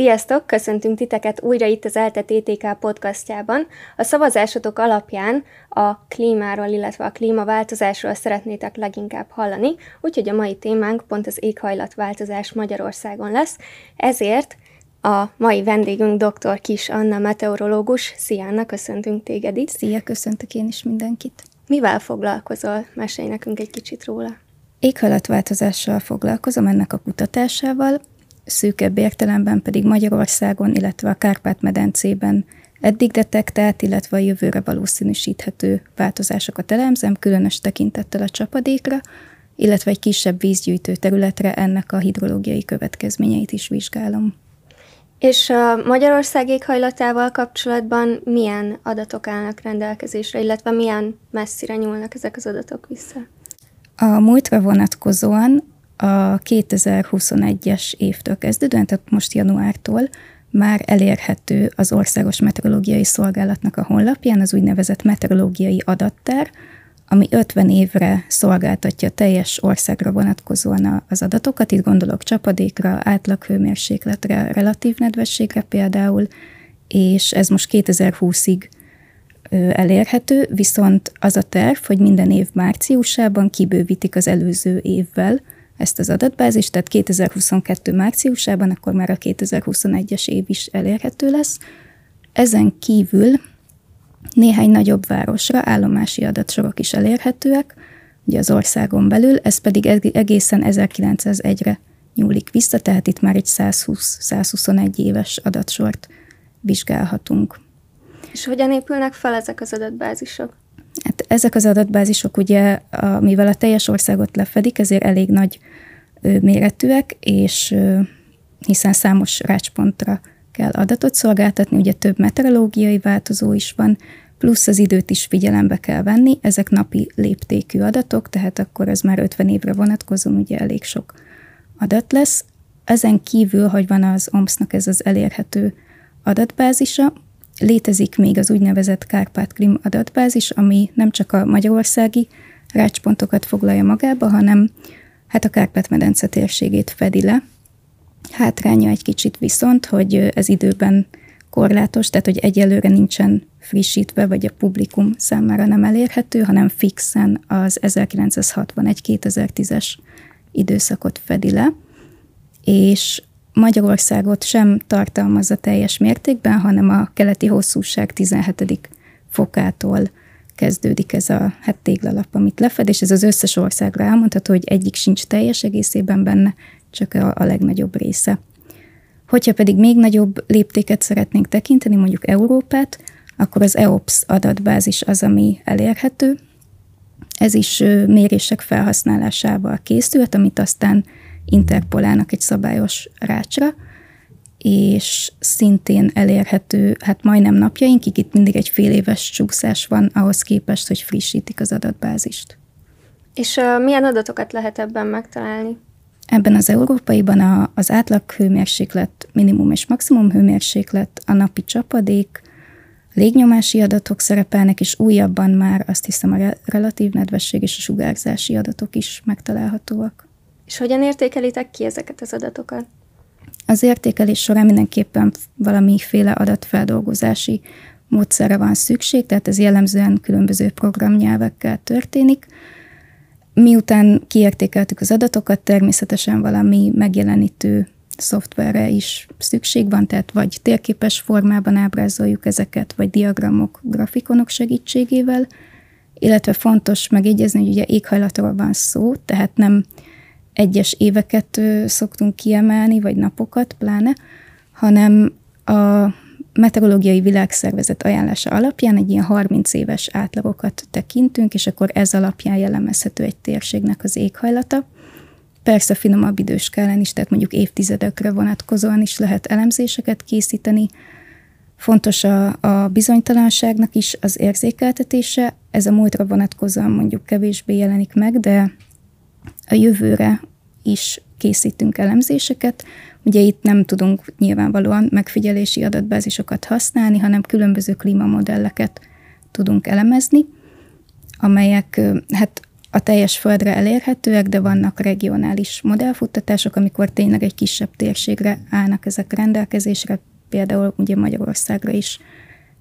Sziasztok! Köszöntünk titeket újra itt az ELTE TTK podcastjában. A szavazásotok alapján a klímáról, illetve a klímaváltozásról szeretnétek leginkább hallani, úgyhogy a mai témánk pont az éghajlatváltozás Magyarországon lesz. Ezért a mai vendégünk dr. Kis Anna, meteorológus. Szia Anna, köszöntünk téged itt. Szia, köszöntök én is mindenkit. Mivel foglalkozol? Mesélj nekünk egy kicsit róla. Éghajlatváltozással foglalkozom, ennek a kutatásával, szűkebb értelemben pedig Magyarországon, illetve a Kárpát-medencében eddig detektált, illetve a jövőre valószínűsíthető változásokat elemzem, különös tekintettel a csapadékra, illetve egy kisebb vízgyűjtő területre ennek a hidrológiai következményeit is vizsgálom. És a Magyarország éghajlatával kapcsolatban milyen adatok állnak rendelkezésre, illetve milyen messzire nyúlnak ezek az adatok vissza? A múltra vonatkozóan a 2021-es évtől kezdődően, tehát most januártól már elérhető az Országos Meteorológiai Szolgálatnak a honlapján az úgynevezett meteorológiai adattár, ami 50 évre szolgáltatja teljes országra vonatkozóan az adatokat. Itt gondolok csapadékra, átlaghőmérsékletre, relatív nedvességre például, és ez most 2020-ig elérhető, viszont az a terv, hogy minden év márciusában kibővítik az előző évvel ezt az adatbázist, tehát 2022 márciusában akkor már a 2021-es év is elérhető lesz. Ezen kívül néhány nagyobb városra állomási adatsorok is elérhetőek, ugye az országon belül, ez pedig egészen 1901-re nyúlik vissza, tehát itt már egy 120-121 éves adatsort vizsgálhatunk. És hogyan épülnek fel ezek az adatbázisok? Hát ezek az adatbázisok ugye, mivel a teljes országot lefedik, ezért elég nagy méretűek, és hiszen számos rácspontra kell adatot szolgáltatni, ugye több meteorológiai változó is van, plusz az időt is figyelembe kell venni, ezek napi léptékű adatok, tehát akkor ez már 50 évre vonatkozó, ugye elég sok adat lesz. Ezen kívül, hogy van az OMS-nak ez az elérhető adatbázisa, létezik még az úgynevezett Kárpát-Krim adatbázis, ami nem csak a magyarországi rácspontokat foglalja magába, hanem hát a Kárpát-medence térségét fedi le. Hátránya egy kicsit viszont, hogy ez időben korlátos, tehát hogy egyelőre nincsen frissítve, vagy a publikum számára nem elérhető, hanem fixen az 1961-2010-es időszakot fedi le, és Magyarországot sem tartalmazza teljes mértékben, hanem a keleti hosszúság 17. fokától kezdődik ez a hát téglalap, amit lefed, és ez az összes országra elmondható, hogy egyik sincs teljes egészében benne, csak a, a legnagyobb része. Hogyha pedig még nagyobb léptéket szeretnénk tekinteni, mondjuk Európát, akkor az EOPS adatbázis az, ami elérhető. Ez is mérések felhasználásával készült, amit aztán interpolálnak egy szabályos rácsra, és szintén elérhető, hát majdnem napjainkig, itt mindig egy fél éves csúszás van ahhoz képest, hogy frissítik az adatbázist. És uh, milyen adatokat lehet ebben megtalálni? Ebben az európaiban a, az átlag hőmérséklet, minimum és maximum hőmérséklet, a napi csapadék, légnyomási adatok szerepelnek, és újabban már azt hiszem a relatív nedvesség és a sugárzási adatok is megtalálhatóak. És hogyan értékelitek ki ezeket az adatokat? Az értékelés során mindenképpen valamiféle adatfeldolgozási módszerre van szükség, tehát ez jellemzően különböző programnyelvekkel történik. Miután kiértékeltük az adatokat, természetesen valami megjelenítő szoftverre is szükség van, tehát vagy térképes formában ábrázoljuk ezeket, vagy diagramok, grafikonok segítségével, illetve fontos megjegyezni, hogy ugye éghajlatról van szó, tehát nem egyes éveket szoktunk kiemelni, vagy napokat pláne, hanem a meteorológiai világszervezet ajánlása alapján egy ilyen 30 éves átlagokat tekintünk, és akkor ez alapján jellemezhető egy térségnek az éghajlata. Persze finomabb időskálán is, tehát mondjuk évtizedekre vonatkozóan is lehet elemzéseket készíteni. Fontos a, a bizonytalanságnak is az érzékeltetése, ez a múltra vonatkozóan mondjuk kevésbé jelenik meg, de a jövőre is készítünk elemzéseket. Ugye itt nem tudunk nyilvánvalóan megfigyelési adatbázisokat használni, hanem különböző klímamodelleket tudunk elemezni, amelyek hát a teljes földre elérhetőek, de vannak regionális modellfuttatások, amikor tényleg egy kisebb térségre állnak ezek rendelkezésre, például ugye Magyarországra is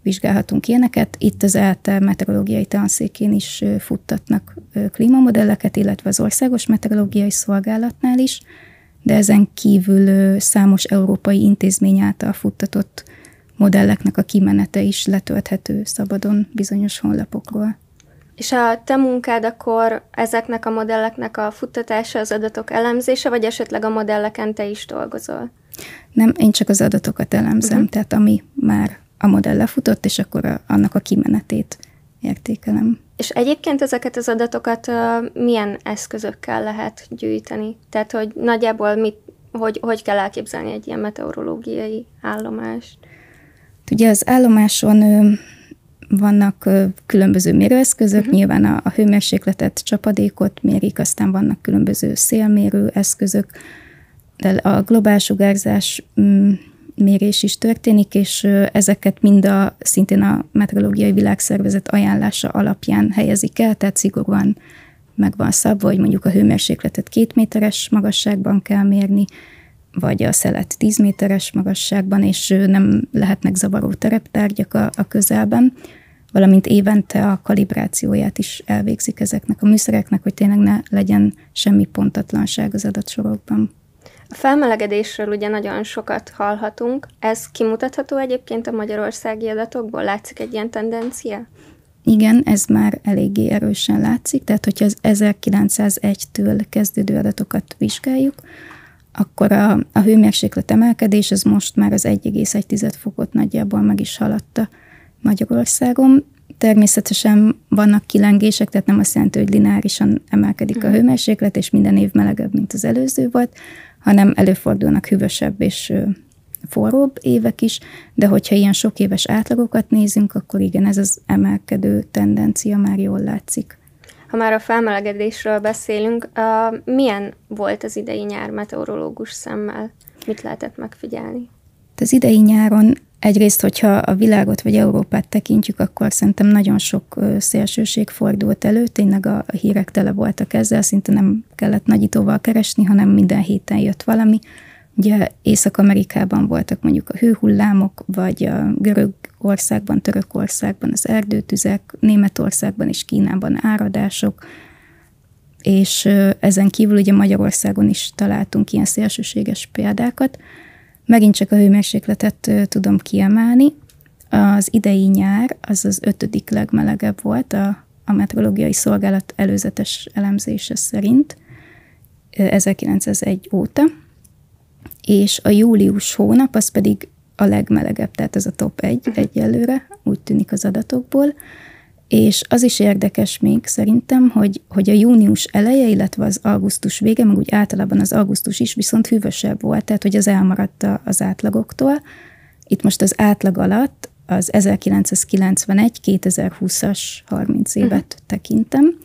vizsgálhatunk ilyeneket. Itt az ELTE meteorológiai tanszékén is futtatnak klímamodelleket, illetve az Országos Meteorológiai Szolgálatnál is, de ezen kívül számos európai intézmény által futtatott modelleknek a kimenete is letölthető szabadon bizonyos honlapokról. És a te munkád akkor ezeknek a modelleknek a futtatása, az adatok elemzése, vagy esetleg a modelleken te is dolgozol? Nem, én csak az adatokat elemzem, uh-huh. tehát ami már a modell lefutott, és akkor a, annak a kimenetét értékelem. És egyébként ezeket az adatokat uh, milyen eszközökkel lehet gyűjteni? Tehát, hogy nagyjából mit, hogy, hogy kell elképzelni egy ilyen meteorológiai állomást? Ugye az állomáson ö, vannak ö, különböző mérőeszközök, uh-huh. nyilván a, a hőmérsékletet, csapadékot mérik, aztán vannak különböző szélmérő eszközök, de a globál sugárzás mm, mérés is történik, és ezeket mind a, szintén a Meteorológiai Világszervezet ajánlása alapján helyezik el, tehát szigorúan meg van szabva, hogy mondjuk a hőmérsékletet két méteres magasságban kell mérni, vagy a szelet 10 méteres magasságban, és nem lehetnek zavaró tereptárgyak a, a közelben, valamint évente a kalibrációját is elvégzik ezeknek a műszereknek, hogy tényleg ne legyen semmi pontatlanság az adatsorokban. A felmelegedésről ugye nagyon sokat hallhatunk. Ez kimutatható egyébként a magyarországi adatokból? Látszik egy ilyen tendencia? Igen, ez már eléggé erősen látszik, tehát hogyha az 1901-től kezdődő adatokat vizsgáljuk, akkor a, a hőmérséklet emelkedés az most már az 1,1 fokot nagyjából meg is haladta Magyarországon. Természetesen vannak kilengések, tehát nem azt jelenti, hogy lineárisan emelkedik a mhm. hőmérséklet, és minden év melegebb, mint az előző volt, hanem előfordulnak hűvösebb és forróbb évek is, de hogyha ilyen sok éves átlagokat nézünk, akkor igen, ez az emelkedő tendencia már jól látszik. Ha már a felmelegedésről beszélünk, uh, milyen volt az idei nyár meteorológus szemmel? Mit lehetett megfigyelni? Az idei nyáron egyrészt, hogyha a világot vagy Európát tekintjük, akkor szerintem nagyon sok szélsőség fordult elő, tényleg a, hírek tele voltak ezzel, szinte nem kellett nagyítóval keresni, hanem minden héten jött valami. Ugye Észak-Amerikában voltak mondjuk a hőhullámok, vagy a Görögországban, Törökországban az erdőtüzek, Németországban és Kínában áradások, és ezen kívül ugye Magyarországon is találtunk ilyen szélsőséges példákat. Megint csak a hőmérsékletet tudom kiemelni. Az idei nyár az az ötödik legmelegebb volt a, a meteorológiai szolgálat előzetes elemzése szerint 1901 óta, és a július hónap az pedig a legmelegebb, tehát ez a top egy egyelőre, úgy tűnik az adatokból. És az is érdekes még szerintem, hogy, hogy a június eleje, illetve az augusztus vége, meg úgy általában az augusztus is viszont hűvösebb volt, tehát hogy az elmaradt az átlagoktól. Itt most az átlag alatt az 1991-2020-as 30 évet uh-huh. tekintem.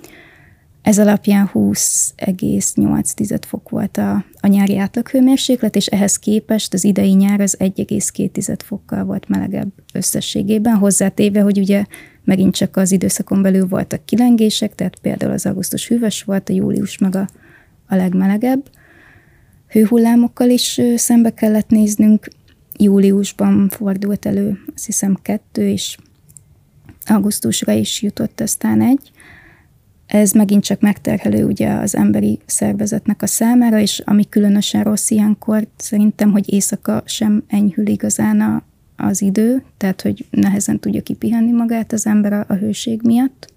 Ez alapján 20,8 fok volt a, a nyári átlaghőmérséklet, és ehhez képest az idei nyár az 1,2 fokkal volt melegebb összességében, hozzátéve, hogy ugye megint csak az időszakon belül voltak kilengések, tehát például az augusztus hűvös volt, a július meg a, a legmelegebb. Hőhullámokkal is szembe kellett néznünk, júliusban fordult elő, azt hiszem kettő, és augusztusra is jutott aztán egy. Ez megint csak megterhelő ugye az emberi szervezetnek a számára, és ami különösen rossz ilyenkor, szerintem, hogy éjszaka sem enyhül igazán a, az idő, tehát hogy nehezen tudja kipihenni magát az ember a, a hőség miatt.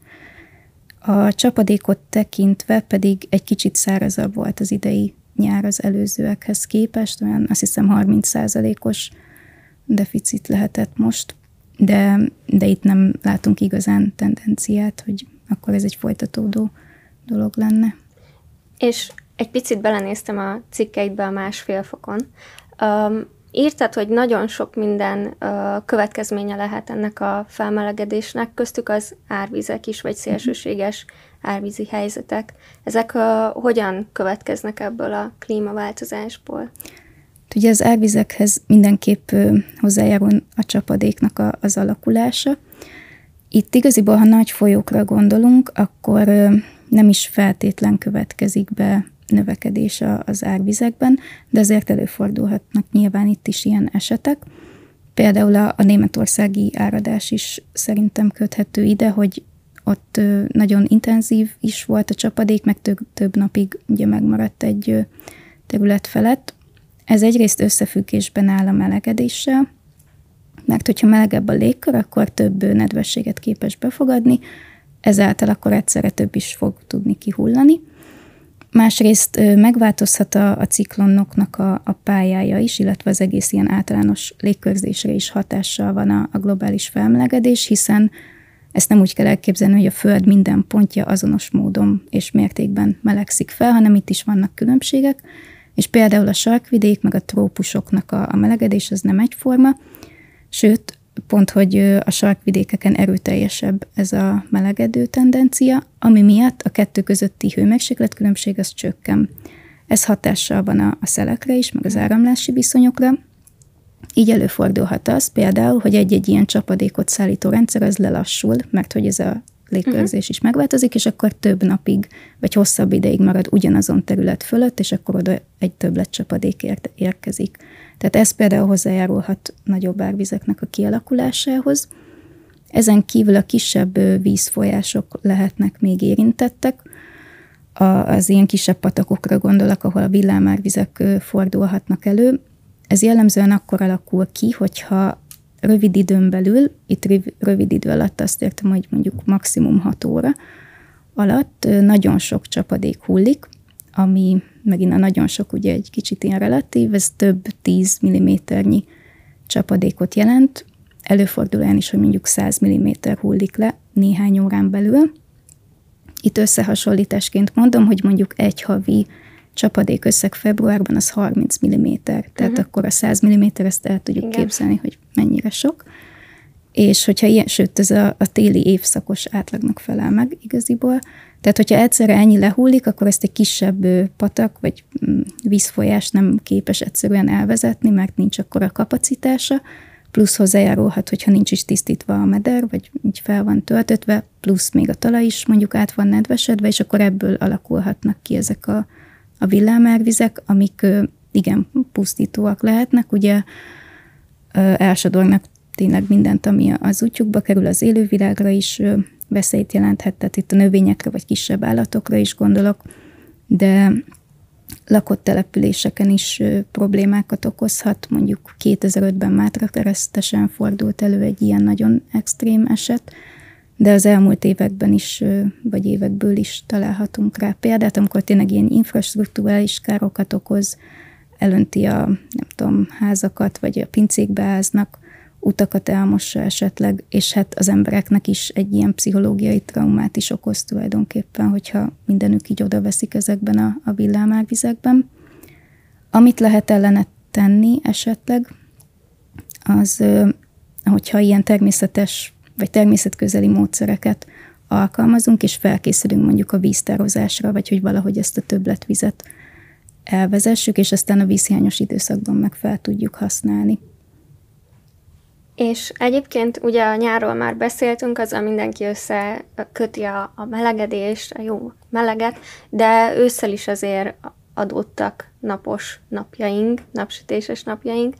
A csapadékot tekintve pedig egy kicsit szárazabb volt az idei nyár az előzőekhez képest, olyan azt hiszem 30%-os deficit lehetett most, de, de itt nem látunk igazán tendenciát, hogy akkor ez egy folytatódó dolog lenne. És egy picit belenéztem a cikkeidbe a másfél fokon. Um, írtad, hogy nagyon sok minden uh, következménye lehet ennek a felmelegedésnek, köztük az árvizek is, vagy szélsőséges árvízi helyzetek. Ezek uh, hogyan következnek ebből a klímaváltozásból? Ugye az árvizekhez mindenképp hozzájárul a csapadéknak a, az alakulása. Itt igaziból, ha nagy folyókra gondolunk, akkor nem is feltétlen következik be növekedés az árvizekben, de azért előfordulhatnak nyilván itt is ilyen esetek. Például a, a németországi áradás is szerintem köthető ide, hogy ott nagyon intenzív is volt a csapadék, meg több, több napig ugye megmaradt egy terület felett. Ez egyrészt összefüggésben áll a melegedéssel, mert hogyha melegebb a légkör, akkor több nedvességet képes befogadni, ezáltal akkor egyszerre több is fog tudni kihullani. Másrészt megváltozhat a, a ciklonoknak a, a pályája is, illetve az egész ilyen általános légkörzésre is hatással van a, a globális felmelegedés, hiszen ezt nem úgy kell elképzelni, hogy a Föld minden pontja azonos módon és mértékben melegszik fel, hanem itt is vannak különbségek, és például a sarkvidék meg a trópusoknak a, a melegedés az nem egyforma, sőt, pont, hogy a sarkvidékeken erőteljesebb ez a melegedő tendencia, ami miatt a kettő közötti hőmérsékletkülönbség az csökken. Ez hatással van a, a szelekre is, meg az áramlási viszonyokra, így előfordulhat az például, hogy egy-egy ilyen csapadékot szállító rendszer az lelassul, mert hogy ez a légkörzés uh-huh. is megváltozik, és akkor több napig, vagy hosszabb ideig marad ugyanazon terület fölött, és akkor oda egy többlet csapadék ér- érkezik. Tehát ez például hozzájárulhat nagyobb árvizeknek a kialakulásához. Ezen kívül a kisebb vízfolyások lehetnek még érintettek. A, az ilyen kisebb patakokra gondolok, ahol a villámárvizek fordulhatnak elő. Ez jellemzően akkor alakul ki, hogyha rövid időn belül, itt rövid idő alatt azt értem, hogy mondjuk maximum 6 óra alatt nagyon sok csapadék hullik, ami megint a nagyon sok ugye egy kicsit ilyen relatív, ez több 10 mm-nyi csapadékot jelent. Előfordul olyan is, hogy mondjuk 100 mm hullik le néhány órán belül. Itt összehasonlításként mondom, hogy mondjuk egy havi csapadék összeg februárban az 30 mm, tehát uh-huh. akkor a 100 mm ezt el tudjuk Igen. képzelni, hogy mennyire sok. És hogyha ilyen, sőt, ez a, a téli évszakos átlagnak felel meg igaziból, tehát, hogyha egyszerre ennyi lehullik, akkor ezt egy kisebb patak vagy mm, vízfolyás nem képes egyszerűen elvezetni, mert nincs akkor a kapacitása, plusz hozzájárulhat, hogyha nincs is tisztítva a meder, vagy így fel van töltötve, plusz még a talaj is mondjuk át van nedvesedve, és akkor ebből alakulhatnak ki ezek a, a villámárvizek, amik igen, pusztítóak lehetnek, ugye elsodornak tényleg mindent, ami az útjukba kerül, az élővilágra is veszélyt jelenthet, tehát itt a növényekre vagy kisebb állatokra is gondolok, de lakott településeken is problémákat okozhat. Mondjuk 2005-ben Mátra keresztesen fordult elő egy ilyen nagyon extrém eset, de az elmúlt években is, vagy évekből is találhatunk rá példát, amikor tényleg ilyen infrastruktúrális károkat okoz, elönti a, nem tudom, házakat, vagy a pincékbe áznak, utakat elmossa esetleg, és hát az embereknek is egy ilyen pszichológiai traumát is okoz tulajdonképpen, hogyha mindenük így oda veszik ezekben a, a villámárvizekben. Amit lehet ellene tenni esetleg, az, hogyha ilyen természetes vagy természetközeli módszereket alkalmazunk, és felkészülünk mondjuk a víztározásra, vagy hogy valahogy ezt a többletvizet elvezessük, és aztán a vízhiányos időszakban meg fel tudjuk használni. És egyébként ugye a nyárról már beszéltünk, azzal mindenki összeköti a, a melegedést, a jó meleget, de ősszel is azért adottak napos napjaink, napsütéses napjaink.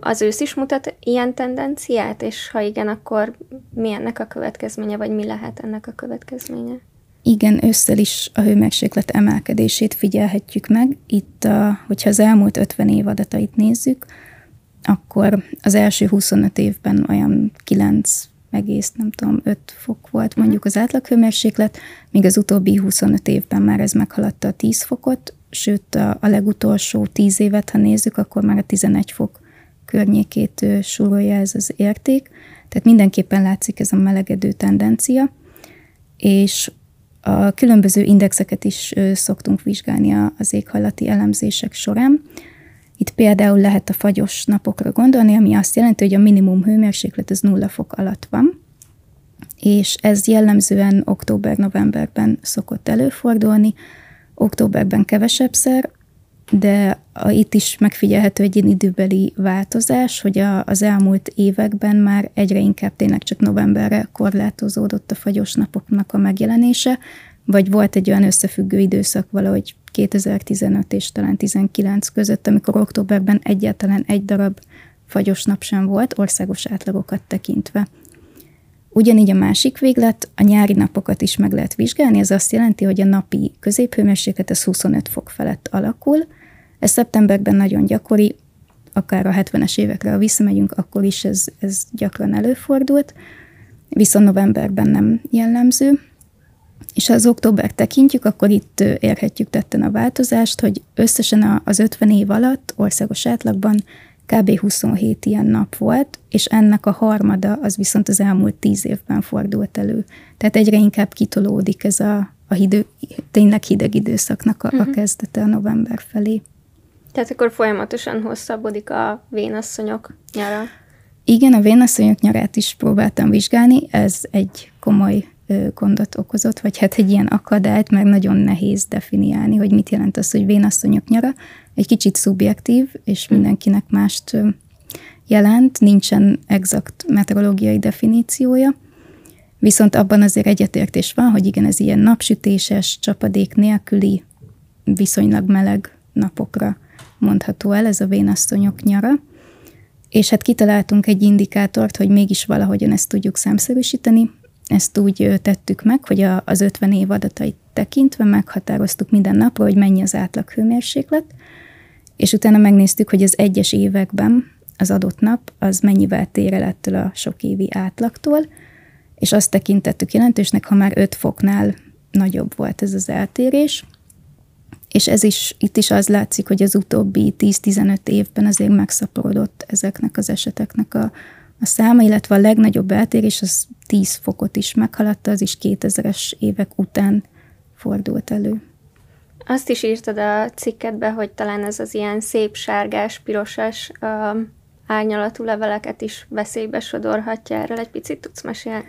Az ősz is mutat ilyen tendenciát, és ha igen, akkor mi ennek a következménye, vagy mi lehet ennek a következménye? Igen, ősszel is a hőmérséklet emelkedését figyelhetjük meg. Itt, a, hogyha az elmúlt 50 év adatait nézzük, akkor az első 25 évben olyan 9 egész, nem tudom, 5 fok volt mhm. mondjuk az átlaghőmérséklet, míg az utóbbi 25 évben már ez meghaladta a 10 fokot, sőt a, a legutolsó 10 évet, ha nézzük, akkor már a 11 fok környékét súrolja ez az érték. Tehát mindenképpen látszik ez a melegedő tendencia, és a különböző indexeket is szoktunk vizsgálni az éghajlati elemzések során. Itt például lehet a fagyos napokra gondolni, ami azt jelenti, hogy a minimum hőmérséklet az nulla fok alatt van, és ez jellemzően október-novemberben szokott előfordulni, októberben kevesebbszer, de a, itt is megfigyelhető egy időbeli változás, hogy a, az elmúlt években már egyre inkább tényleg csak novemberre korlátozódott a fagyos napoknak a megjelenése, vagy volt egy olyan összefüggő időszak valahogy 2015 és talán 19 között, amikor októberben egyáltalán egy darab fagyos nap sem volt, országos átlagokat tekintve. Ugyanígy a másik véglet, a nyári napokat is meg lehet vizsgálni, ez azt jelenti, hogy a napi középhőmérséklet az 25 fok felett alakul. Ez szeptemberben nagyon gyakori, akár a 70-es évekre, ha visszamegyünk, akkor is ez, ez gyakran előfordult, viszont novemberben nem jellemző. És ha az október tekintjük, akkor itt érhetjük tetten a változást, hogy összesen az 50 év alatt országos átlagban kb. 27 ilyen nap volt, és ennek a harmada az viszont az elmúlt 10 évben fordult elő. Tehát egyre inkább kitolódik ez a, a hidő, tényleg hideg időszaknak a, uh-huh. a mhm. kezdete a november felé. Tehát akkor folyamatosan hosszabbodik a vénasszonyok nyara? Igen, a vénasszonyok nyarát is próbáltam vizsgálni, ez egy komoly gondot okozott, vagy hát egy ilyen akadályt, mert nagyon nehéz definiálni, hogy mit jelent az, hogy vénasszonyok nyara. Egy kicsit szubjektív, és hm. mindenkinek mást jelent, nincsen exakt meteorológiai definíciója. Viszont abban azért egyetértés van, hogy igen, ez ilyen napsütéses, csapadék nélküli, viszonylag meleg napokra mondható el, ez a vénasszonyok nyara. És hát kitaláltunk egy indikátort, hogy mégis valahogyan ezt tudjuk számszerűsíteni, ezt úgy tettük meg, hogy a, az 50 év adatait tekintve meghatároztuk minden napra, hogy mennyi az átlag hőmérséklet, és utána megnéztük, hogy az egyes években az adott nap az mennyivel tér el ettől a sok évi átlagtól, és azt tekintettük jelentősnek, ha már 5 foknál nagyobb volt ez az eltérés, és ez is, itt is az látszik, hogy az utóbbi 10-15 évben azért megszaporodott ezeknek az eseteknek a, a száma, illetve a legnagyobb eltérés az 10 fokot is meghaladta, az is 2000-es évek után fordult elő. Azt is írtad a cikketbe, hogy talán ez az ilyen szép sárgás, pirosas uh, árnyalatú leveleket is veszélybe sodorhatja. Erről egy picit tudsz mesélni?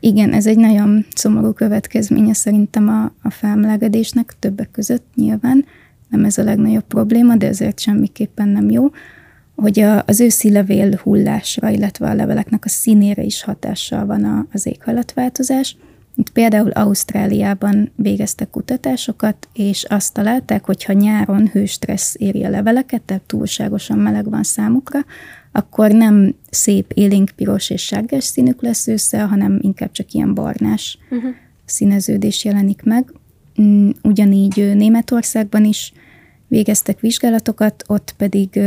Igen, ez egy nagyon szomorú következménye szerintem a, a felmelegedésnek, többek között nyilván. Nem ez a legnagyobb probléma, de ezért semmiképpen nem jó hogy a, az őszi levél hullásra, illetve a leveleknek a színére is hatással van a, az éghajlatváltozás. Itt például Ausztráliában végeztek kutatásokat, és azt találták, hogy ha nyáron hőstressz éri a leveleket, tehát túlságosan meleg van számukra, akkor nem szép élénk piros és sárgás színük lesz ősszel, hanem inkább csak ilyen barnás uh-huh. színeződés jelenik meg. Mm, ugyanígy Németországban is végeztek vizsgálatokat, ott pedig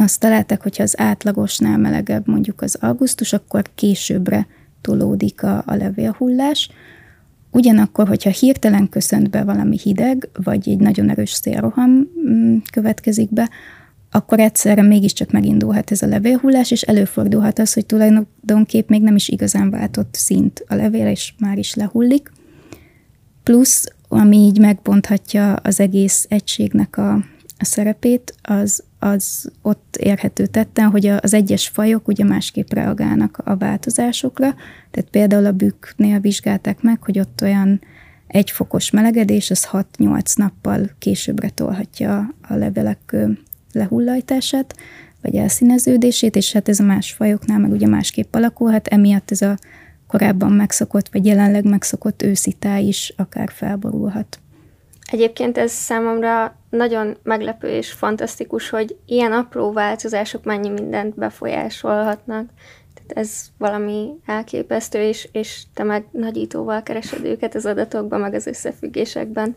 azt találták, hogyha az átlagosnál melegebb mondjuk az augusztus, akkor későbbre tolódik a, a levélhullás. Ugyanakkor, hogyha hirtelen köszönt be valami hideg, vagy egy nagyon erős szélroham mm, következik be, akkor egyszerre mégiscsak megindulhat ez a levélhullás, és előfordulhat az, hogy tulajdonképp még nem is igazán váltott szint a levél, és már is lehullik. Plusz, ami így megbonthatja az egész egységnek a szerepét, az az ott érhető tetten, hogy az egyes fajok ugye másképp reagálnak a változásokra. Tehát például a bükknél vizsgálták meg, hogy ott olyan egyfokos melegedés, az 6-8 nappal későbbre tolhatja a levelek lehullajtását, vagy elszíneződését, és hát ez a más fajoknál meg ugye másképp alakulhat, emiatt ez a korábban megszokott, vagy jelenleg megszokott őszi táj is akár felborulhat. Egyébként ez számomra nagyon meglepő és fantasztikus, hogy ilyen apró változások mennyi mindent befolyásolhatnak. Tehát ez valami elképesztő, és, és te meg nagyítóval keresed őket az adatokban, meg az összefüggésekben.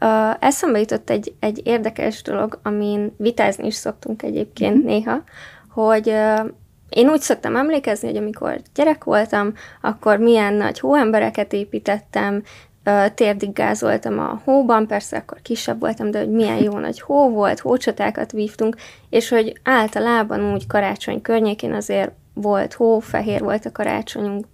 Uh, eszembe jutott egy, egy érdekes dolog, amin vitázni is szoktunk egyébként mm-hmm. néha, hogy uh, én úgy szoktam emlékezni, hogy amikor gyerek voltam, akkor milyen nagy hóembereket építettem, térdig gázoltam a hóban, persze akkor kisebb voltam, de hogy milyen jó nagy hó volt, hócsatákat vívtunk, és hogy általában úgy karácsony környékén azért volt hó, fehér volt a karácsonyunk.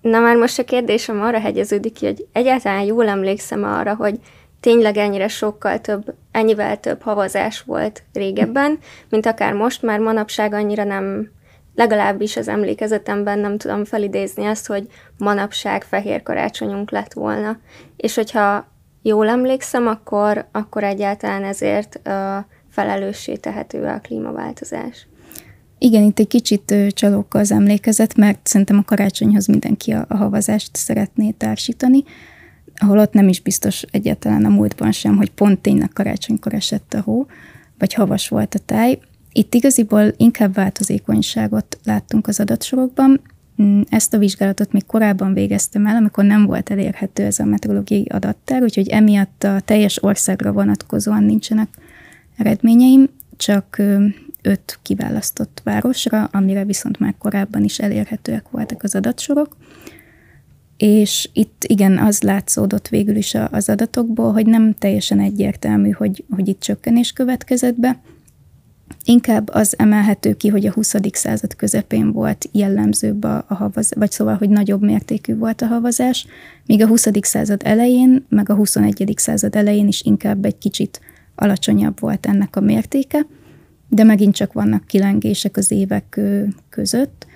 Na már most a kérdésem arra hegyeződik ki, hogy egyáltalán jól emlékszem arra, hogy tényleg ennyire sokkal több, ennyivel több havazás volt régebben, mint akár most, már manapság annyira nem legalábbis az emlékezetemben nem tudom felidézni azt, hogy manapság fehér karácsonyunk lett volna. És hogyha jól emlékszem, akkor, akkor egyáltalán ezért uh, felelőssé tehető a klímaváltozás. Igen, itt egy kicsit csalóka az emlékezet, mert szerintem a karácsonyhoz mindenki a, a havazást szeretné társítani. holott nem is biztos egyáltalán a múltban sem, hogy pont tényleg karácsonykor esett a hó, vagy havas volt a táj. Itt igaziból inkább változékonyságot láttunk az adatsorokban. Mm, ezt a vizsgálatot még korábban végeztem el, amikor nem volt elérhető ez a meteorológiai adattár, úgyhogy emiatt a teljes országra vonatkozóan nincsenek eredményeim, csak öt kiválasztott városra, amire viszont már korábban is elérhetőek voltak az adatsorok. És itt igen, az látszódott végül is az adatokból, hogy nem teljesen egyértelmű, hogy, hogy itt csökkenés következett be. Inkább az emelhető ki, hogy a 20. század közepén volt jellemzőbb a, a havazás, vagy szóval, hogy nagyobb mértékű volt a havazás, míg a 20. század elején, meg a 21. század elején is inkább egy kicsit alacsonyabb volt ennek a mértéke, de megint csak vannak kilengések az évek között,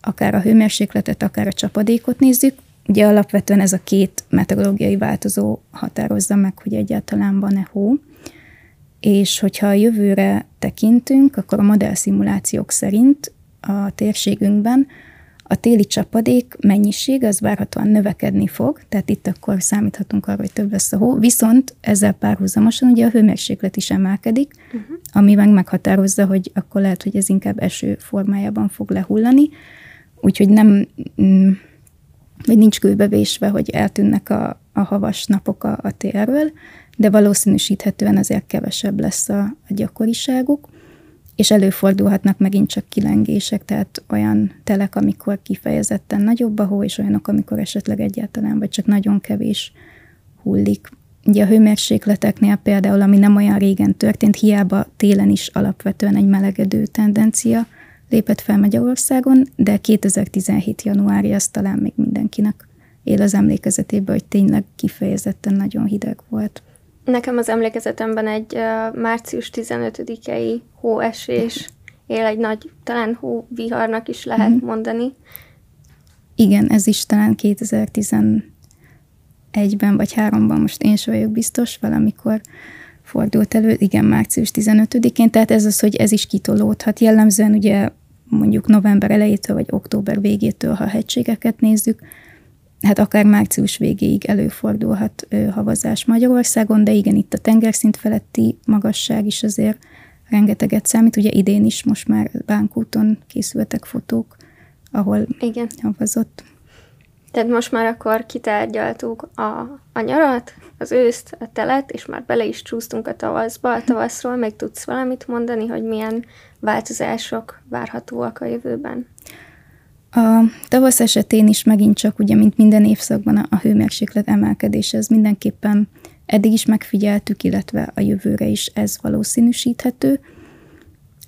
akár a hőmérsékletet, akár a csapadékot nézzük. Ugye alapvetően ez a két meteorológiai változó határozza meg, hogy egyáltalán van-e hó. És hogyha a jövőre tekintünk, akkor a modellszimulációk szerint a térségünkben a téli csapadék mennyiség az várhatóan növekedni fog, tehát itt akkor számíthatunk arra, hogy több lesz a hó, viszont ezzel párhuzamosan ugye a hőmérséklet is emelkedik, uh-huh. ami meg meghatározza, hogy akkor lehet, hogy ez inkább eső formájában fog lehullani, úgyhogy nem, mm, vagy nincs kőbevésve, hogy eltűnnek a, a havas napok a, a térről, de valószínűsíthetően azért kevesebb lesz a, a gyakoriságuk és előfordulhatnak megint csak kilengések, tehát olyan telek, amikor kifejezetten nagyobb a hó, és olyanok, amikor esetleg egyáltalán, vagy csak nagyon kevés hullik. Ugye a hőmérsékleteknél például, ami nem olyan régen történt, hiába télen is alapvetően egy melegedő tendencia lépett fel Magyarországon, de 2017. januári az talán még mindenkinek él az emlékezetében, hogy tényleg kifejezetten nagyon hideg volt. Nekem az emlékezetemben egy uh, március 15-i hóesés él egy nagy, talán hóviharnak is lehet mm. mondani. Igen, ez is talán 2011-ben vagy 3-ban, most én sem vagyok biztos, valamikor fordult elő, igen, március 15-én, tehát ez az, hogy ez is kitolódhat. Jellemzően ugye mondjuk november elejétől vagy október végétől, ha hegységeket nézzük, hát akár március végéig előfordulhat havazás Magyarországon, de igen, itt a tengerszint feletti magasság is azért rengeteget számít. Ugye idén is most már Bánkúton készültek fotók, ahol igen. havazott. Tehát most már akkor kitárgyaltuk a, a nyarat, az őszt, a telet, és már bele is csúsztunk a tavaszba. A tavaszról még tudsz valamit mondani, hogy milyen változások várhatóak a jövőben? A tavasz esetén is megint csak, ugye, mint minden évszakban a hőmérséklet emelkedése, ez mindenképpen eddig is megfigyeltük, illetve a jövőre is ez valószínűsíthető.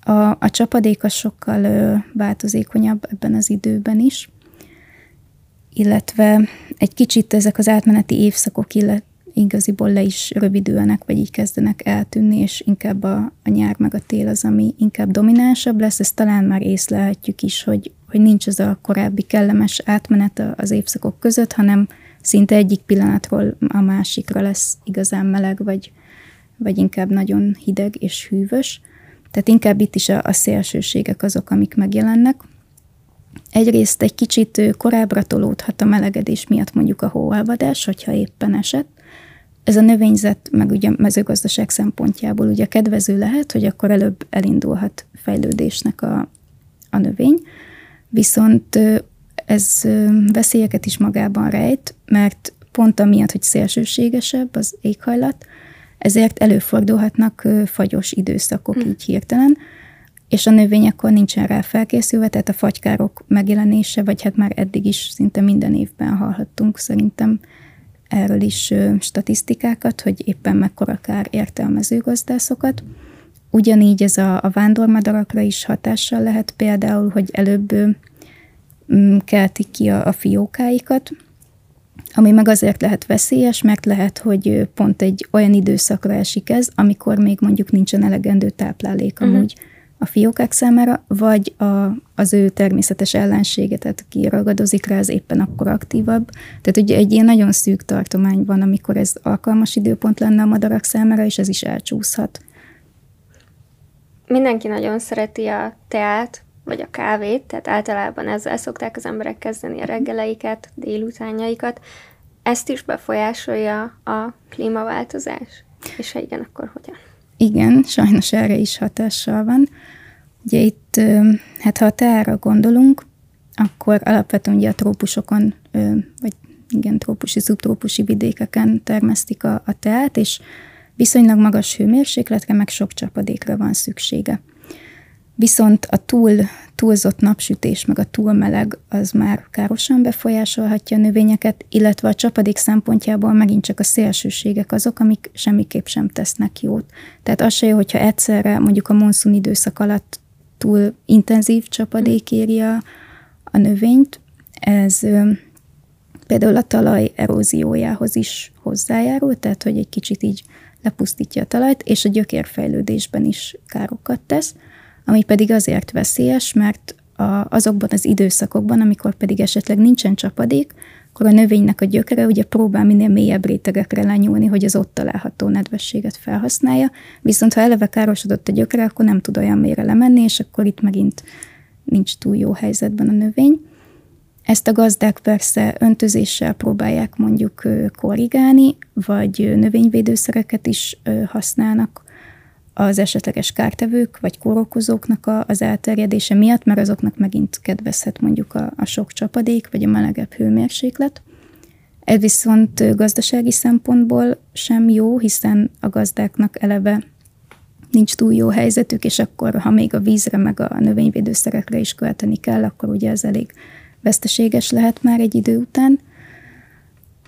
A, a csapadék az sokkal ö, változékonyabb ebben az időben is, illetve egy kicsit ezek az átmeneti évszakok illet, igaziból le is rövidülnek, vagy így kezdenek eltűnni, és inkább a, a nyár meg a tél az, ami inkább dominánsabb lesz. Ezt talán már észlelhetjük is, hogy hogy nincs ez a korábbi kellemes átmenet az évszakok között, hanem szinte egyik pillanatról a másikra lesz igazán meleg, vagy, vagy inkább nagyon hideg és hűvös. Tehát inkább itt is a, a szélsőségek azok, amik megjelennek. Egyrészt egy kicsit korábbra tolódhat a melegedés miatt mondjuk a hóalvadás, hogyha éppen esett. Ez a növényzet, meg ugye mezőgazdaság szempontjából ugye kedvező lehet, hogy akkor előbb elindulhat fejlődésnek a, a növény. Viszont ez veszélyeket is magában rejt, mert pont amiatt, hogy szélsőségesebb az éghajlat, ezért előfordulhatnak fagyos időszakok hmm. így hirtelen, és a növény akkor nincsen rá felkészülve, tehát a fagykárok megjelenése, vagy hát már eddig is szinte minden évben hallhattunk szerintem erről is statisztikákat, hogy éppen mekkora kár érte a mezőgazdászokat. Ugyanígy ez a, a vándormadarakra is hatással lehet például, hogy előbb mm, keltik ki a, a fiókáikat, ami meg azért lehet veszélyes, mert lehet, hogy pont egy olyan időszakra esik ez, amikor még mondjuk nincsen elegendő táplálék uh-huh. amúgy a fiókák számára, vagy a, az ő természetes ellensége, tehát aki ragadozik rá, az éppen akkor aktívabb. Tehát ugye egy ilyen nagyon szűk tartomány van, amikor ez alkalmas időpont lenne a madarak számára, és ez is elcsúszhat mindenki nagyon szereti a teát, vagy a kávét, tehát általában ezzel szokták az emberek kezdeni a reggeleiket, délutánjaikat. ezt is befolyásolja a klímaváltozás? És ha igen, akkor hogyan? Igen, sajnos erre is hatással van. Ugye itt, hát ha a teára gondolunk, akkor alapvetően ugye a trópusokon, vagy igen, trópusi, szubtrópusi vidékeken termesztik a, a teát, és viszonylag magas hőmérsékletre, meg sok csapadékra van szüksége. Viszont a túl, túlzott napsütés, meg a túl meleg az már károsan befolyásolhatja a növényeket, illetve a csapadék szempontjából megint csak a szélsőségek azok, amik semmiképp sem tesznek jót. Tehát az se jó, hogyha egyszerre mondjuk a monszun időszak alatt túl intenzív csapadék éri a, a növényt, ez például a talaj eróziójához is hozzájárul, tehát hogy egy kicsit így lepusztítja a talajt, és a gyökérfejlődésben is károkat tesz, ami pedig azért veszélyes, mert a, azokban az időszakokban, amikor pedig esetleg nincsen csapadék, akkor a növénynek a gyökere ugye próbál minél mélyebb rétegekre lenyúlni, hogy az ott található nedvességet felhasználja, viszont ha eleve károsodott a gyökere, akkor nem tud olyan mélyre lemenni, és akkor itt megint nincs túl jó helyzetben a növény. Ezt a gazdák persze öntözéssel próbálják mondjuk korrigálni, vagy növényvédőszereket is használnak az esetleges kártevők vagy kórokozóknak az elterjedése miatt, mert azoknak megint kedvezhet mondjuk a, a sok csapadék, vagy a melegebb hőmérséklet. Ez viszont gazdasági szempontból sem jó, hiszen a gazdáknak eleve nincs túl jó helyzetük, és akkor, ha még a vízre, meg a növényvédőszerekre is költeni kell, akkor ugye ez elég veszteséges lehet már egy idő után.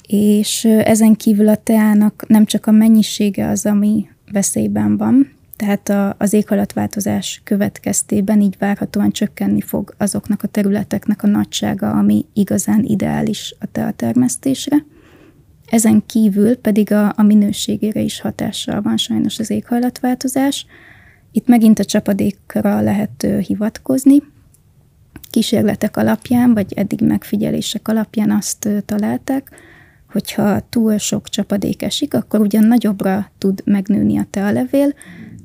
És ezen kívül a teának nem csak a mennyisége az, ami veszélyben van, tehát a, az éghajlatváltozás következtében így várhatóan csökkenni fog azoknak a területeknek a nagysága, ami igazán ideális a teatermesztésre. Ezen kívül pedig a, a minőségére is hatással van sajnos az éghajlatváltozás. Itt megint a csapadékra lehet hivatkozni. Kísérletek alapján, vagy eddig megfigyelések alapján azt találták, hogyha túl sok csapadék esik, akkor ugyan nagyobbra tud megnőni a tealevél,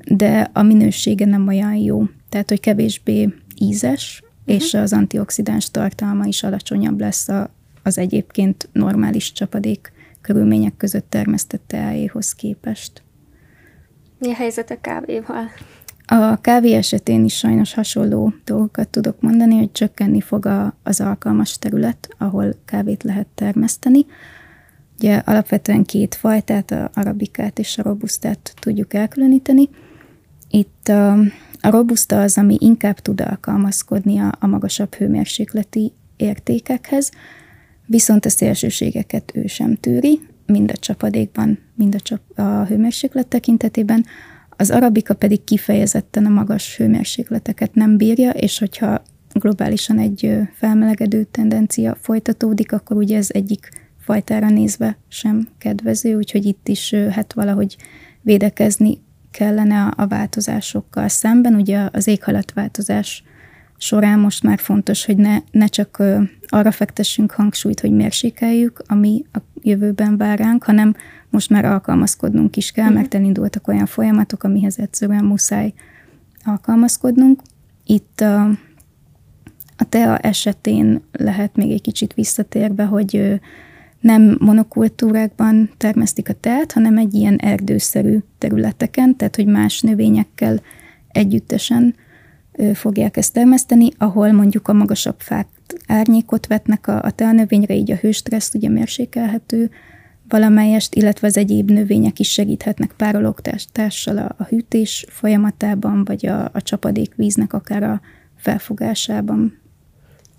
de a minősége nem olyan jó. Tehát, hogy kevésbé ízes, uh-huh. és az antioxidáns tartalma is alacsonyabb lesz a, az egyébként normális csapadék körülmények között termesztett teáéhoz képest. Mi a helyzet a kávéval? A kávé esetén is sajnos hasonló dolgokat tudok mondani, hogy csökkenni fog a, az alkalmas terület, ahol kávét lehet termeszteni. Ugye alapvetően két fajtát, a arabikát és a robusztát tudjuk elkülöníteni. Itt a, a robusta az, ami inkább tud alkalmazkodni a, a magasabb hőmérsékleti értékekhez, viszont a szélsőségeket ő sem tűri, mind a csapadékban, mind a, csap, a hőmérséklet tekintetében. Az arabika pedig kifejezetten a magas hőmérsékleteket nem bírja, és hogyha globálisan egy felmelegedő tendencia folytatódik, akkor ugye ez egyik fajtára nézve sem kedvező, úgyhogy itt is hát valahogy védekezni kellene a, változásokkal szemben. Ugye az éghajlatváltozás során most már fontos, hogy ne, ne csak arra fektessünk hangsúlyt, hogy mérsékeljük, ami a jövőben vár ránk, hanem most már alkalmazkodnunk is kell, mert elindultak olyan folyamatok, amihez egyszerűen muszáj alkalmazkodnunk. Itt a, a TEA esetén lehet még egy kicsit visszatérve, hogy nem monokultúrákban termesztik a teát, hanem egy ilyen erdőszerű területeken, tehát hogy más növényekkel együttesen fogják ezt termeszteni, ahol mondjuk a magasabb fák árnyékot vetnek a, a teanövényre, így a hőstresszt ugye mérsékelhető valamelyest, illetve az egyéb növények is segíthetnek párologtással a, a hűtés folyamatában, vagy a, a csapadékvíznek akár a felfogásában.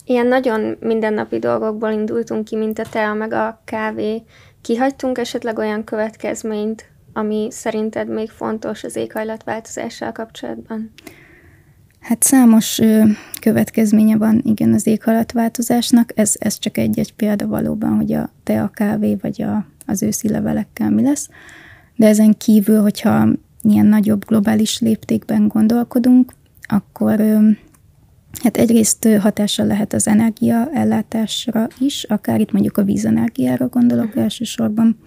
Ilyen nagyon mindennapi dolgokból indultunk ki, mint a tea meg a kávé. Kihagytunk esetleg olyan következményt, ami szerinted még fontos az éghajlatváltozással kapcsolatban? Hát számos ö, következménye van, igen, az éghajlatváltozásnak. Ez, ez csak egy-egy példa valóban, hogy a te a kávé vagy a, az őszi levelekkel mi lesz. De ezen kívül, hogyha ilyen nagyobb globális léptékben gondolkodunk, akkor hát egyrészt hatással lehet az energia ellátásra is, akár itt mondjuk a vízenergiára gondolok uh-huh. elsősorban,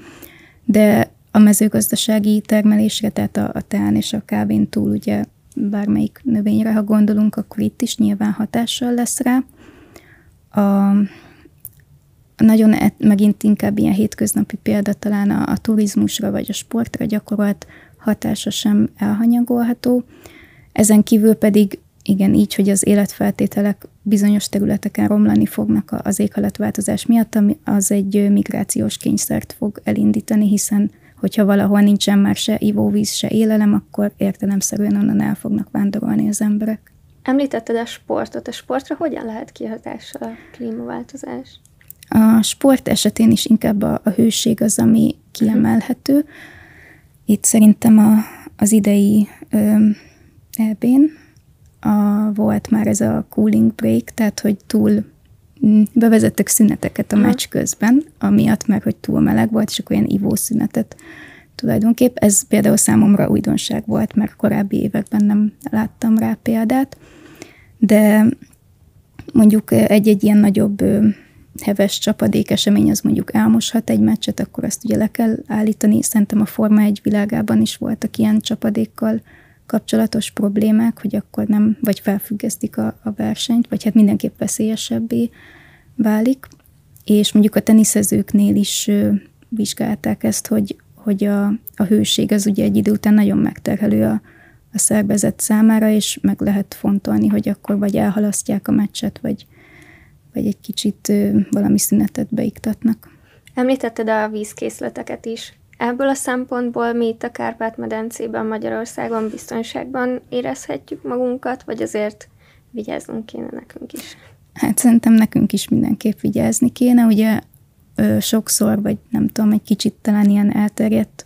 de a mezőgazdasági termelésre, tehát a, a teán és a kávén túl ugye bármelyik növényre, ha gondolunk, akkor itt is nyilván hatással lesz rá. A, nagyon e, megint inkább ilyen hétköznapi példa talán a, a turizmusra vagy a sportra gyakorolt hatása sem elhanyagolható. Ezen kívül pedig igen, így, hogy az életfeltételek bizonyos területeken romlani fognak az éghajlatváltozás miatt, ami az egy migrációs kényszert fog elindítani, hiszen hogyha valahol nincsen már se ivóvíz, se élelem, akkor értelemszerűen onnan el fognak vándorolni az emberek. Említetted a sportot. A sportra hogyan lehet kihatással a klímaváltozás? A sport esetén is inkább a, a hőség az, ami kiemelhető. Itt szerintem a, az idei ebén a, volt már ez a cooling break, tehát hogy túl bevezettek szüneteket a meccs közben, amiatt, mert hogy túl meleg volt, és akkor ilyen ivószünetet tulajdonképp. Ez például számomra újdonság volt, mert korábbi években nem láttam rá példát, de mondjuk egy-egy ilyen nagyobb heves csapadék esemény az mondjuk elmoshat egy meccset, akkor azt ugye le kell állítani. Szerintem a Forma egy világában is voltak ilyen csapadékkal kapcsolatos problémák, hogy akkor nem, vagy felfüggesztik a, a versenyt, vagy hát mindenképp veszélyesebbé válik. És mondjuk a teniszezőknél is vizsgálták ezt, hogy, hogy a, a hőség az ugye egy idő után nagyon megterhelő a, a szervezet számára, és meg lehet fontolni, hogy akkor vagy elhalasztják a meccset, vagy, vagy egy kicsit valami szünetet beiktatnak. Említetted a vízkészleteket is. Ebből a szempontból mi itt a Kárpát-medencében, Magyarországon biztonságban érezhetjük magunkat, vagy azért vigyáznunk kéne nekünk is? Hát szerintem nekünk is mindenképp vigyázni kéne. Ugye sokszor, vagy nem tudom, egy kicsit talán ilyen elterjedt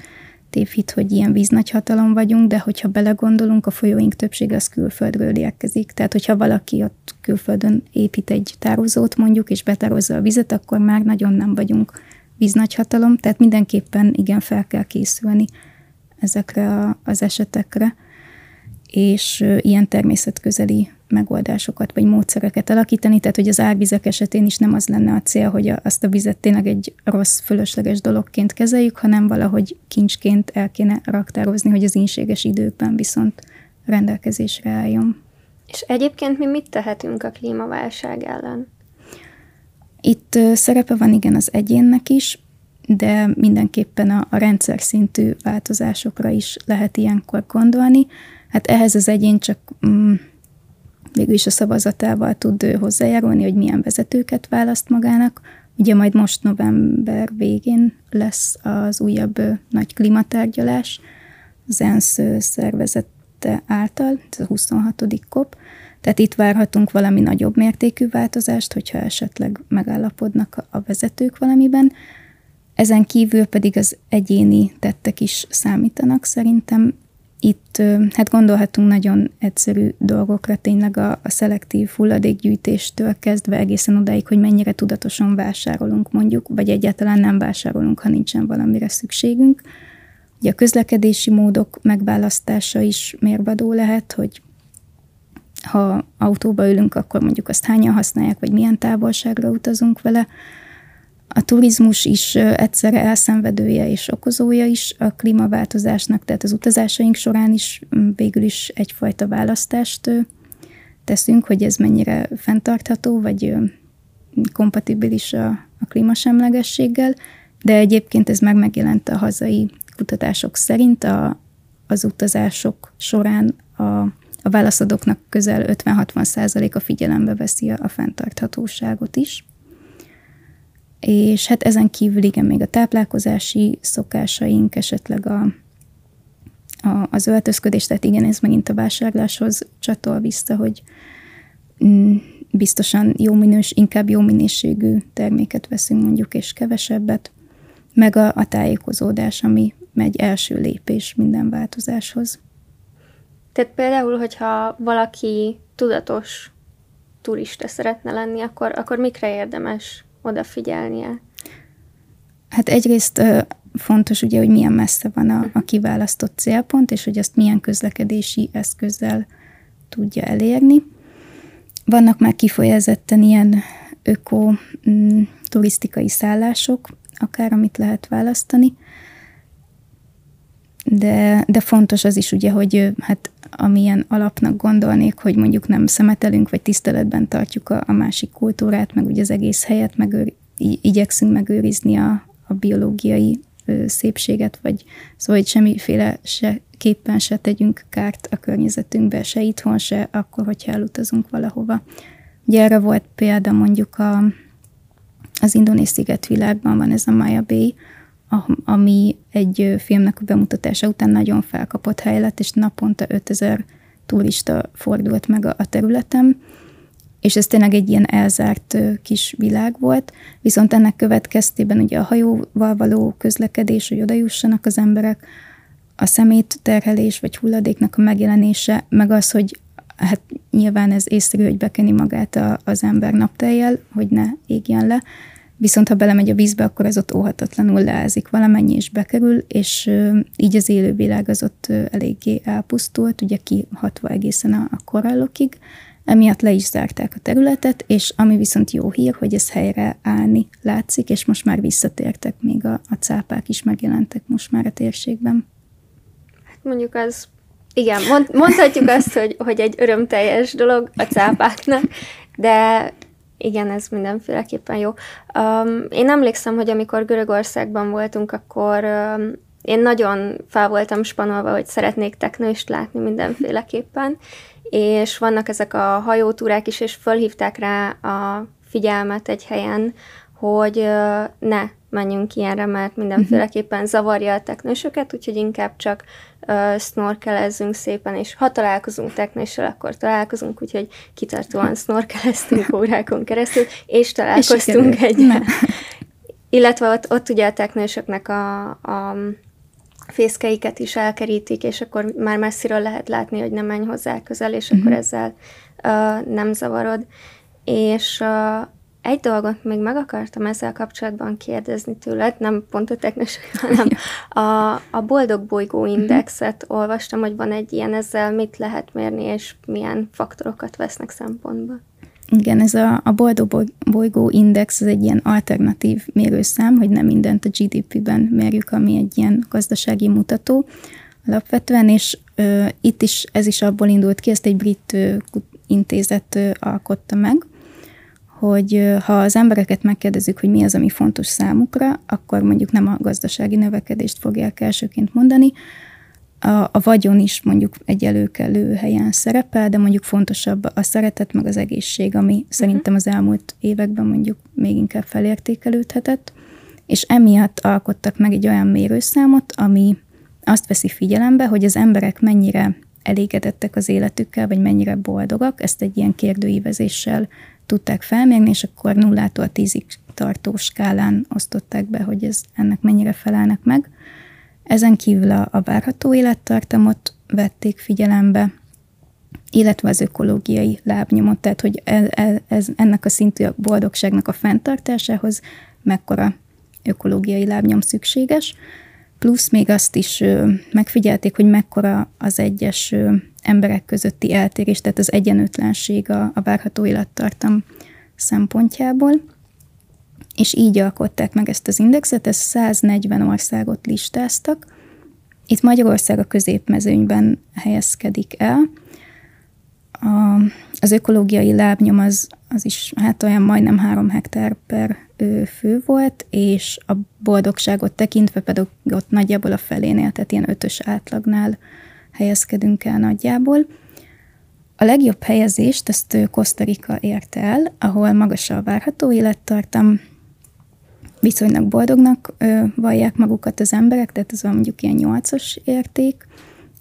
tévhit, hogy ilyen víznagyhatalom vagyunk, de hogyha belegondolunk, a folyóink többsége az külföldről érkezik. Tehát, hogyha valaki ott külföldön épít egy tározót mondjuk, és betározza a vizet, akkor már nagyon nem vagyunk víznagyhatalom, tehát mindenképpen igen fel kell készülni ezekre a, az esetekre, és ilyen természetközeli megoldásokat vagy módszereket alakítani, tehát hogy az árvizek esetén is nem az lenne a cél, hogy azt a vizet tényleg egy rossz, fölösleges dologként kezeljük, hanem valahogy kincsként el kéne raktározni, hogy az ínséges időkben viszont rendelkezésre álljon. És egyébként mi mit tehetünk a klímaválság ellen? Itt szerepe van igen az egyénnek is, de mindenképpen a, a rendszer szintű változásokra is lehet ilyenkor gondolni. Hát ehhez az egyén csak mm, végül is a szavazatával tud hozzájárulni, hogy milyen vezetőket választ magának. Ugye majd most november végén lesz az újabb nagy klimatárgyalás az ENSZ szervezete által, ez a 26. COP, tehát itt várhatunk valami nagyobb mértékű változást, hogyha esetleg megállapodnak a vezetők valamiben. Ezen kívül pedig az egyéni tettek is számítanak szerintem. Itt hát gondolhatunk nagyon egyszerű dolgokra, tényleg a, a szelektív hulladékgyűjtéstől kezdve egészen odáig, hogy mennyire tudatosan vásárolunk mondjuk, vagy egyáltalán nem vásárolunk, ha nincsen valamire szükségünk. Ugye a közlekedési módok megválasztása is mérvadó lehet, hogy ha autóba ülünk, akkor mondjuk azt hányan használják, vagy milyen távolságra utazunk vele. A turizmus is egyszerre elszenvedője és okozója is a klímaváltozásnak, tehát az utazásaink során is végül is egyfajta választást teszünk, hogy ez mennyire fenntartható, vagy kompatibilis a, a klímasemlegességgel, de egyébként ez meg megjelent a hazai kutatások szerint a, az utazások során a a válaszadóknak közel 50-60 százaléka figyelembe veszi a fenntarthatóságot is. És hát ezen kívül igen, még a táplálkozási szokásaink, esetleg a, a, az öltözködés, tehát igen, ez megint a vásárláshoz csatol vissza, hogy mm, biztosan jó minős, inkább jó minőségű terméket veszünk mondjuk, és kevesebbet, meg a, a tájékozódás, ami megy első lépés minden változáshoz. Tehát például, hogyha valaki tudatos turista szeretne lenni, akkor, akkor mikre érdemes odafigyelnie? Hát egyrészt fontos ugye, hogy milyen messze van a, a kiválasztott célpont, és hogy azt milyen közlekedési eszközzel tudja elérni. Vannak már kifejezetten ilyen öko mm, turisztikai szállások, akár amit lehet választani, de, de fontos az is ugye, hogy hát amilyen alapnak gondolnék, hogy mondjuk nem szemetelünk, vagy tiszteletben tartjuk a, a másik kultúrát, meg ugye az egész helyet, meg igyekszünk megőrizni a, a biológiai szépséget, vagy szóval, hogy semmiféle se, képpen se tegyünk kárt a környezetünkbe, se itthon, se akkor, hogyha elutazunk valahova. Ugye erre volt példa mondjuk a, az indonéz szigetvilágban van ez a Maya Bay, ami egy filmnek a bemutatása után nagyon felkapott hely lett, és naponta 5000 turista fordult meg a, a területem, és ez tényleg egy ilyen elzárt kis világ volt, viszont ennek következtében ugye a hajóval való közlekedés, hogy oda jussanak az emberek, a szemét terhelés vagy hulladéknak a megjelenése, meg az, hogy hát nyilván ez észszerű, hogy bekeni magát a, az ember napteljel, hogy ne égjen le, viszont ha belemegy a vízbe, akkor az ott óhatatlanul leázik valamennyi, és bekerül, és így az élővilág az ott eléggé elpusztult, ugye kihatva egészen a, a korallokig, emiatt le is zárták a területet, és ami viszont jó hír, hogy ez helyre állni látszik, és most már visszatértek, még a, a cápák is megjelentek most már a térségben. Hát mondjuk az, igen, mond, mondhatjuk azt, hogy, hogy egy örömteljes dolog a cápáknak, de igen, ez mindenféleképpen jó. Um, én emlékszem, hogy amikor Görögországban voltunk, akkor um, én nagyon fel voltam spanolva, hogy szeretnék teknőst látni mindenféleképpen, és vannak ezek a hajótúrák is, és fölhívták rá a figyelmet egy helyen, hogy uh, ne menjünk ilyenre, mert mindenféleképpen zavarja a teknősöket, úgyhogy inkább csak uh, snorkelezzünk szépen, és ha találkozunk teknőssel, akkor találkozunk, úgyhogy kitartóan snorkeleztünk órákon keresztül, és találkoztunk és egy... Illetve ott, ott ugye a teknősöknek a, a fészkeiket is elkerítik, és akkor már messziről lehet látni, hogy nem menj hozzá közel, és uh-huh. akkor mhm. ezzel uh, nem zavarod. És uh, egy dolgot még meg akartam ezzel kapcsolatban kérdezni tőled, nem pont a technikus, hanem a, a Boldog Bolygó mhm. Indexet olvastam, hogy van egy ilyen, ezzel mit lehet mérni, és milyen faktorokat vesznek szempontba. Igen, ez a, a Boldog Bolygó Index, ez egy ilyen alternatív mérőszám, hogy nem mindent a GDP-ben mérjük, ami egy ilyen gazdasági mutató alapvetően, és ö, itt is ez is abból indult ki, ezt egy brit ö, intézet ö, alkotta meg, hogy ha az embereket megkérdezzük, hogy mi az, ami fontos számukra, akkor mondjuk nem a gazdasági növekedést fogják elsőként mondani, a, a vagyon is mondjuk egy előkelő helyen szerepel, de mondjuk fontosabb a szeretet meg az egészség, ami uh-huh. szerintem az elmúlt években mondjuk még inkább felértékelődhetett, és emiatt alkottak meg egy olyan mérőszámot, ami azt veszi figyelembe, hogy az emberek mennyire elégedettek az életükkel, vagy mennyire boldogak, ezt egy ilyen kérdőívezéssel tudták felmérni, és akkor nullától tízig tartó skálán osztották be, hogy ez ennek mennyire felelnek meg. Ezen kívül a, a várható élettartamot vették figyelembe, illetve az ökológiai lábnyomot, tehát hogy ez, ez, ennek a szintű boldogságnak a fenntartásához mekkora ökológiai lábnyom szükséges, plusz még azt is megfigyelték, hogy mekkora az egyes emberek közötti eltérés, tehát az egyenlőtlenség a, a várható élettartam szempontjából és így alkották meg ezt az indexet, ez 140 országot listáztak. Itt Magyarország a középmezőnyben helyezkedik el. A, az ökológiai lábnyom az, az is hát olyan majdnem három hektár per fő volt, és a boldogságot tekintve pedig ott nagyjából a felénél, tehát ilyen ötös átlagnál helyezkedünk el nagyjából. A legjobb helyezést ezt Kosztarika ért el, ahol magas a várható élettartam, viszonylag boldognak ö, vallják magukat az emberek, tehát ez van mondjuk ilyen nyolcas érték,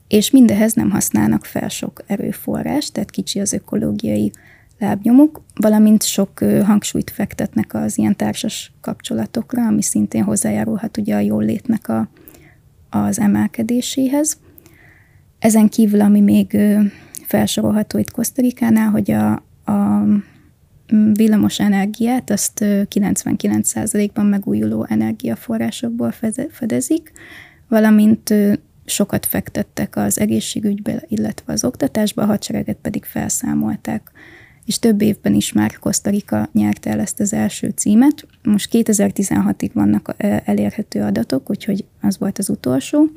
és mindehez nem használnak fel sok erőforrás, tehát kicsi az ökológiai lábnyomuk, valamint sok ö, hangsúlyt fektetnek az ilyen társas kapcsolatokra, ami szintén hozzájárulhat ugye a jólétnek a, az emelkedéséhez. Ezen kívül, ami még felsorolható itt Kosztarikánál, hogy a, a villamos energiát, azt 99%-ban megújuló energiaforrásokból fedezik, valamint sokat fektettek az egészségügybe, illetve az oktatásba, a hadsereget pedig felszámolták. És több évben is már Kosztarika nyerte el ezt az első címet. Most 2016-ig vannak elérhető adatok, úgyhogy az volt az utolsó,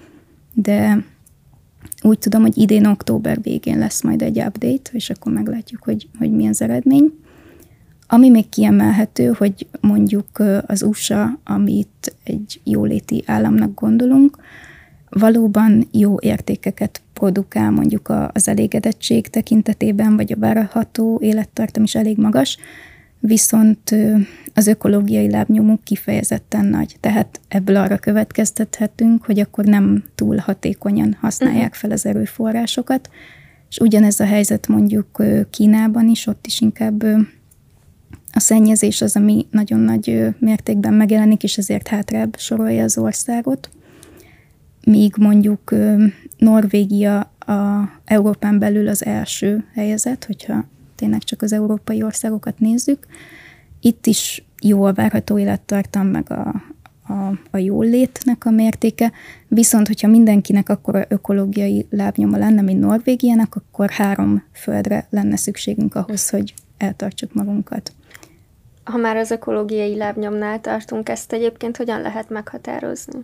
de úgy tudom, hogy idén október végén lesz majd egy update, és akkor meglátjuk, hogy, hogy mi az eredmény. Ami még kiemelhető, hogy mondjuk az USA, amit egy jóléti államnak gondolunk, valóban jó értékeket produkál mondjuk az elégedettség tekintetében, vagy a várható élettartam is elég magas, viszont az ökológiai lábnyomuk kifejezetten nagy. Tehát ebből arra következtethetünk, hogy akkor nem túl hatékonyan használják mhm. fel az erőforrásokat, és ugyanez a helyzet mondjuk Kínában is, ott is inkább a szennyezés az, ami nagyon nagy mértékben megjelenik, és ezért hátrább sorolja az országot. Míg mondjuk Norvégia a Európán belül az első helyezett, hogyha tényleg csak az európai országokat nézzük. Itt is jó a várható élettartam, meg a, a, a jól létnek a mértéke, viszont hogyha mindenkinek akkor ökológiai lábnyoma lenne, mint Norvégiának, akkor három földre lenne szükségünk ahhoz, hogy eltartsuk magunkat. Ha már az ökológiai lábnyomnál tartunk, ezt egyébként hogyan lehet meghatározni?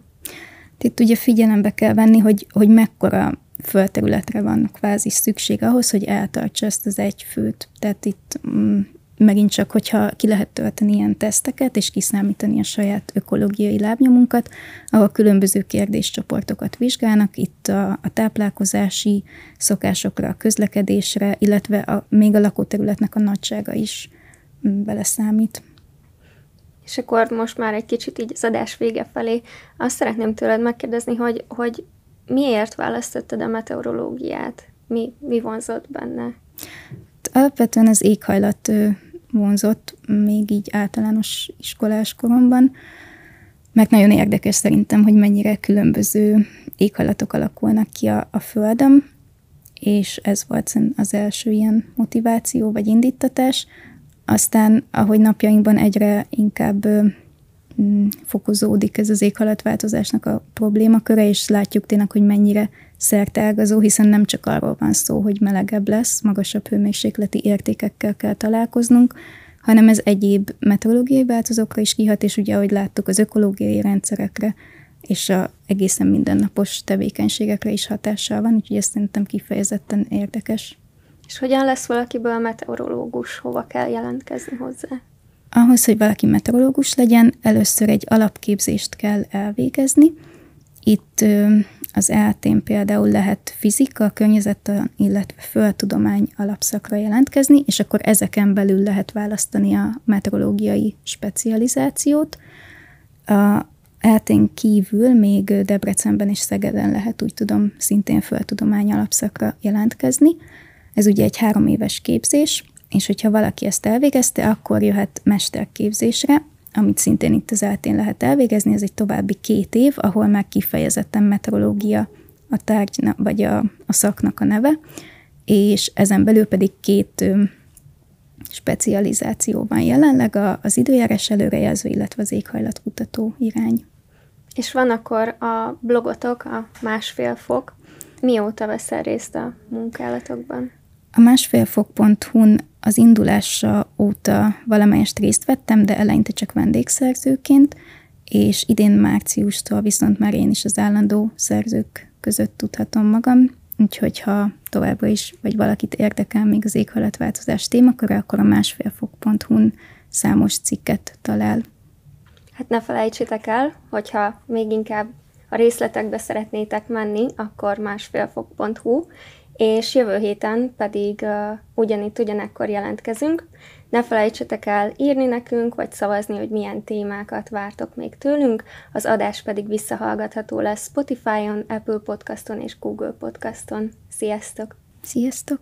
Itt ugye figyelembe kell venni, hogy, hogy mekkora földterületre van kvázi szükség ahhoz, hogy eltartsa ezt az egy főt. Tehát itt mm, megint csak, hogyha ki lehet tölteni ilyen teszteket, és kiszámítani a saját ökológiai lábnyomunkat, ahol különböző kérdéscsoportokat vizsgálnak, itt a, a táplálkozási szokásokra, a közlekedésre, illetve a, még a lakóterületnek a nagysága is mm, beleszámít. És akkor most már egy kicsit így az adás vége felé azt szeretném tőled megkérdezni, hogy, hogy miért választottad a meteorológiát? Mi, mi vonzott benne? Alapvetően az éghajlat vonzott, még így általános iskolás koromban, mert nagyon érdekes szerintem, hogy mennyire különböző éghajlatok alakulnak ki a, a Földön, és ez volt az első ilyen motiváció vagy indítatás. Aztán, ahogy napjainkban egyre inkább fokozódik ez az éghajlatváltozásnak a problémaköre, és látjuk tényleg, hogy mennyire szerteágazó, hiszen nem csak arról van szó, hogy melegebb lesz, magasabb hőmérsékleti értékekkel kell találkoznunk, hanem ez egyéb meteorológiai változókra is kihat, és ugye, ahogy láttuk, az ökológiai rendszerekre és a egészen mindennapos tevékenységekre is hatással van, úgyhogy ez szerintem kifejezetten érdekes. És hogyan lesz valakiből meteorológus, hova kell jelentkezni hozzá? Ahhoz, hogy valaki meteorológus legyen, először egy alapképzést kell elvégezni. Itt az ELT-n például lehet fizika, környezettan, illetve földtudomány alapszakra jelentkezni, és akkor ezeken belül lehet választani a meteorológiai specializációt. A ELT-n kívül még Debrecenben és Szegeden lehet, úgy tudom, szintén földtudomány alapszakra jelentkezni. Ez ugye egy három éves képzés, és hogyha valaki ezt elvégezte, akkor jöhet mesterképzésre, amit szintén itt az eltén lehet elvégezni, ez egy további két év, ahol már kifejezetten meteorológia a tárgy, vagy a, a szaknak a neve, és ezen belül pedig két specializáció van jelenleg, a, az időjárás előrejelző, illetve az éghajlatkutató irány. És van akkor a blogotok, a másfél fok. Mióta veszel részt a munkálatokban? A másfélfok.hu-n az indulása óta valamelyest részt vettem, de eleinte csak vendégszerzőként, és idén márciustól viszont már én is az állandó szerzők között tudhatom magam, úgyhogy ha továbbra is, vagy valakit érdekel még az éghajlatváltozás témaköre, akkor a másfélfok.hu-n számos cikket talál. Hát ne felejtsétek el, hogyha még inkább a részletekbe szeretnétek menni, akkor másfélfok.hu, és jövő héten pedig uh, ugyanitt, ugyanekkor jelentkezünk. Ne felejtsetek el írni nekünk, vagy szavazni, hogy milyen témákat vártok még tőlünk. Az adás pedig visszahallgatható lesz Spotify-on, Apple Podcaston és Google Podcaston. Sziasztok! Sziasztok!